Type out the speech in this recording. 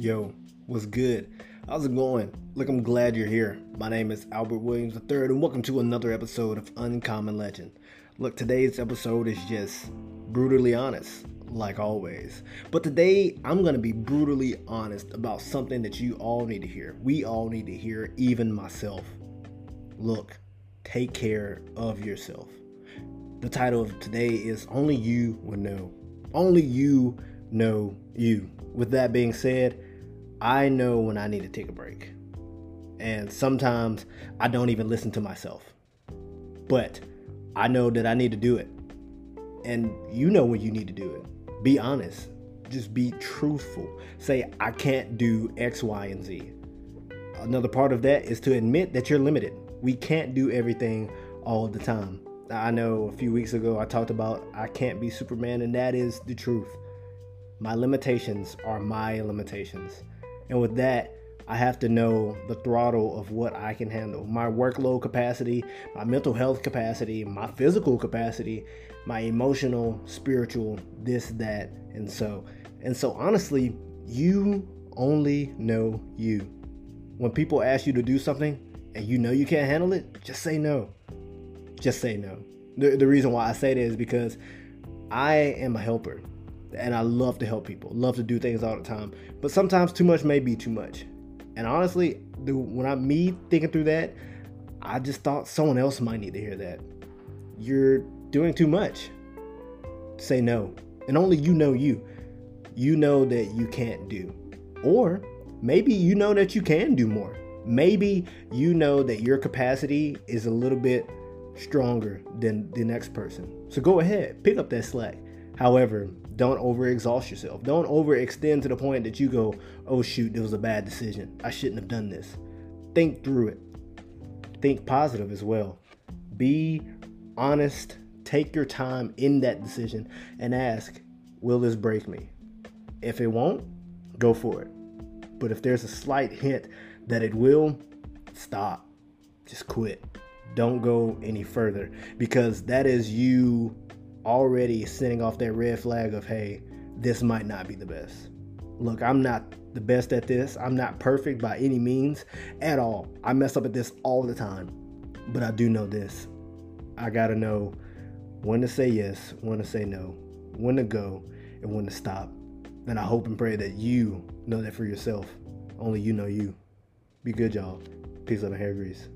Yo, what's good? How's it going? Look, I'm glad you're here. My name is Albert Williams III, and welcome to another episode of Uncommon Legend. Look, today's episode is just brutally honest, like always. But today, I'm going to be brutally honest about something that you all need to hear. We all need to hear, even myself. Look, take care of yourself. The title of today is Only You Will Know. Only you know you. With that being said, I know when I need to take a break. And sometimes I don't even listen to myself. But I know that I need to do it. And you know when you need to do it. Be honest. Just be truthful. Say, I can't do X, Y, and Z. Another part of that is to admit that you're limited. We can't do everything all the time. I know a few weeks ago I talked about I can't be Superman, and that is the truth. My limitations are my limitations. And with that, I have to know the throttle of what I can handle my workload capacity, my mental health capacity, my physical capacity, my emotional, spiritual, this, that, and so. And so, honestly, you only know you. When people ask you to do something and you know you can't handle it, just say no just say no. The, the reason why I say that is because I am a helper and I love to help people, love to do things all the time. But sometimes too much may be too much. And honestly, when I'm me thinking through that, I just thought someone else might need to hear that. You're doing too much. Say no. And only you know you. You know that you can't do. Or maybe you know that you can do more. Maybe you know that your capacity is a little bit stronger than the next person. So go ahead, pick up that slack. However, don't overexhaust yourself. Don't overextend to the point that you go, oh shoot, this was a bad decision. I shouldn't have done this. Think through it. Think positive as well. Be honest. Take your time in that decision and ask, will this break me? If it won't, go for it. But if there's a slight hint that it will, stop. Just quit don't go any further because that is you already sending off that red flag of, hey, this might not be the best. Look, I'm not the best at this. I'm not perfect by any means at all. I mess up at this all the time. But I do know this. I got to know when to say yes, when to say no, when to go, and when to stop. And I hope and pray that you know that for yourself. Only you know you. Be good, y'all. Peace out of hair grease.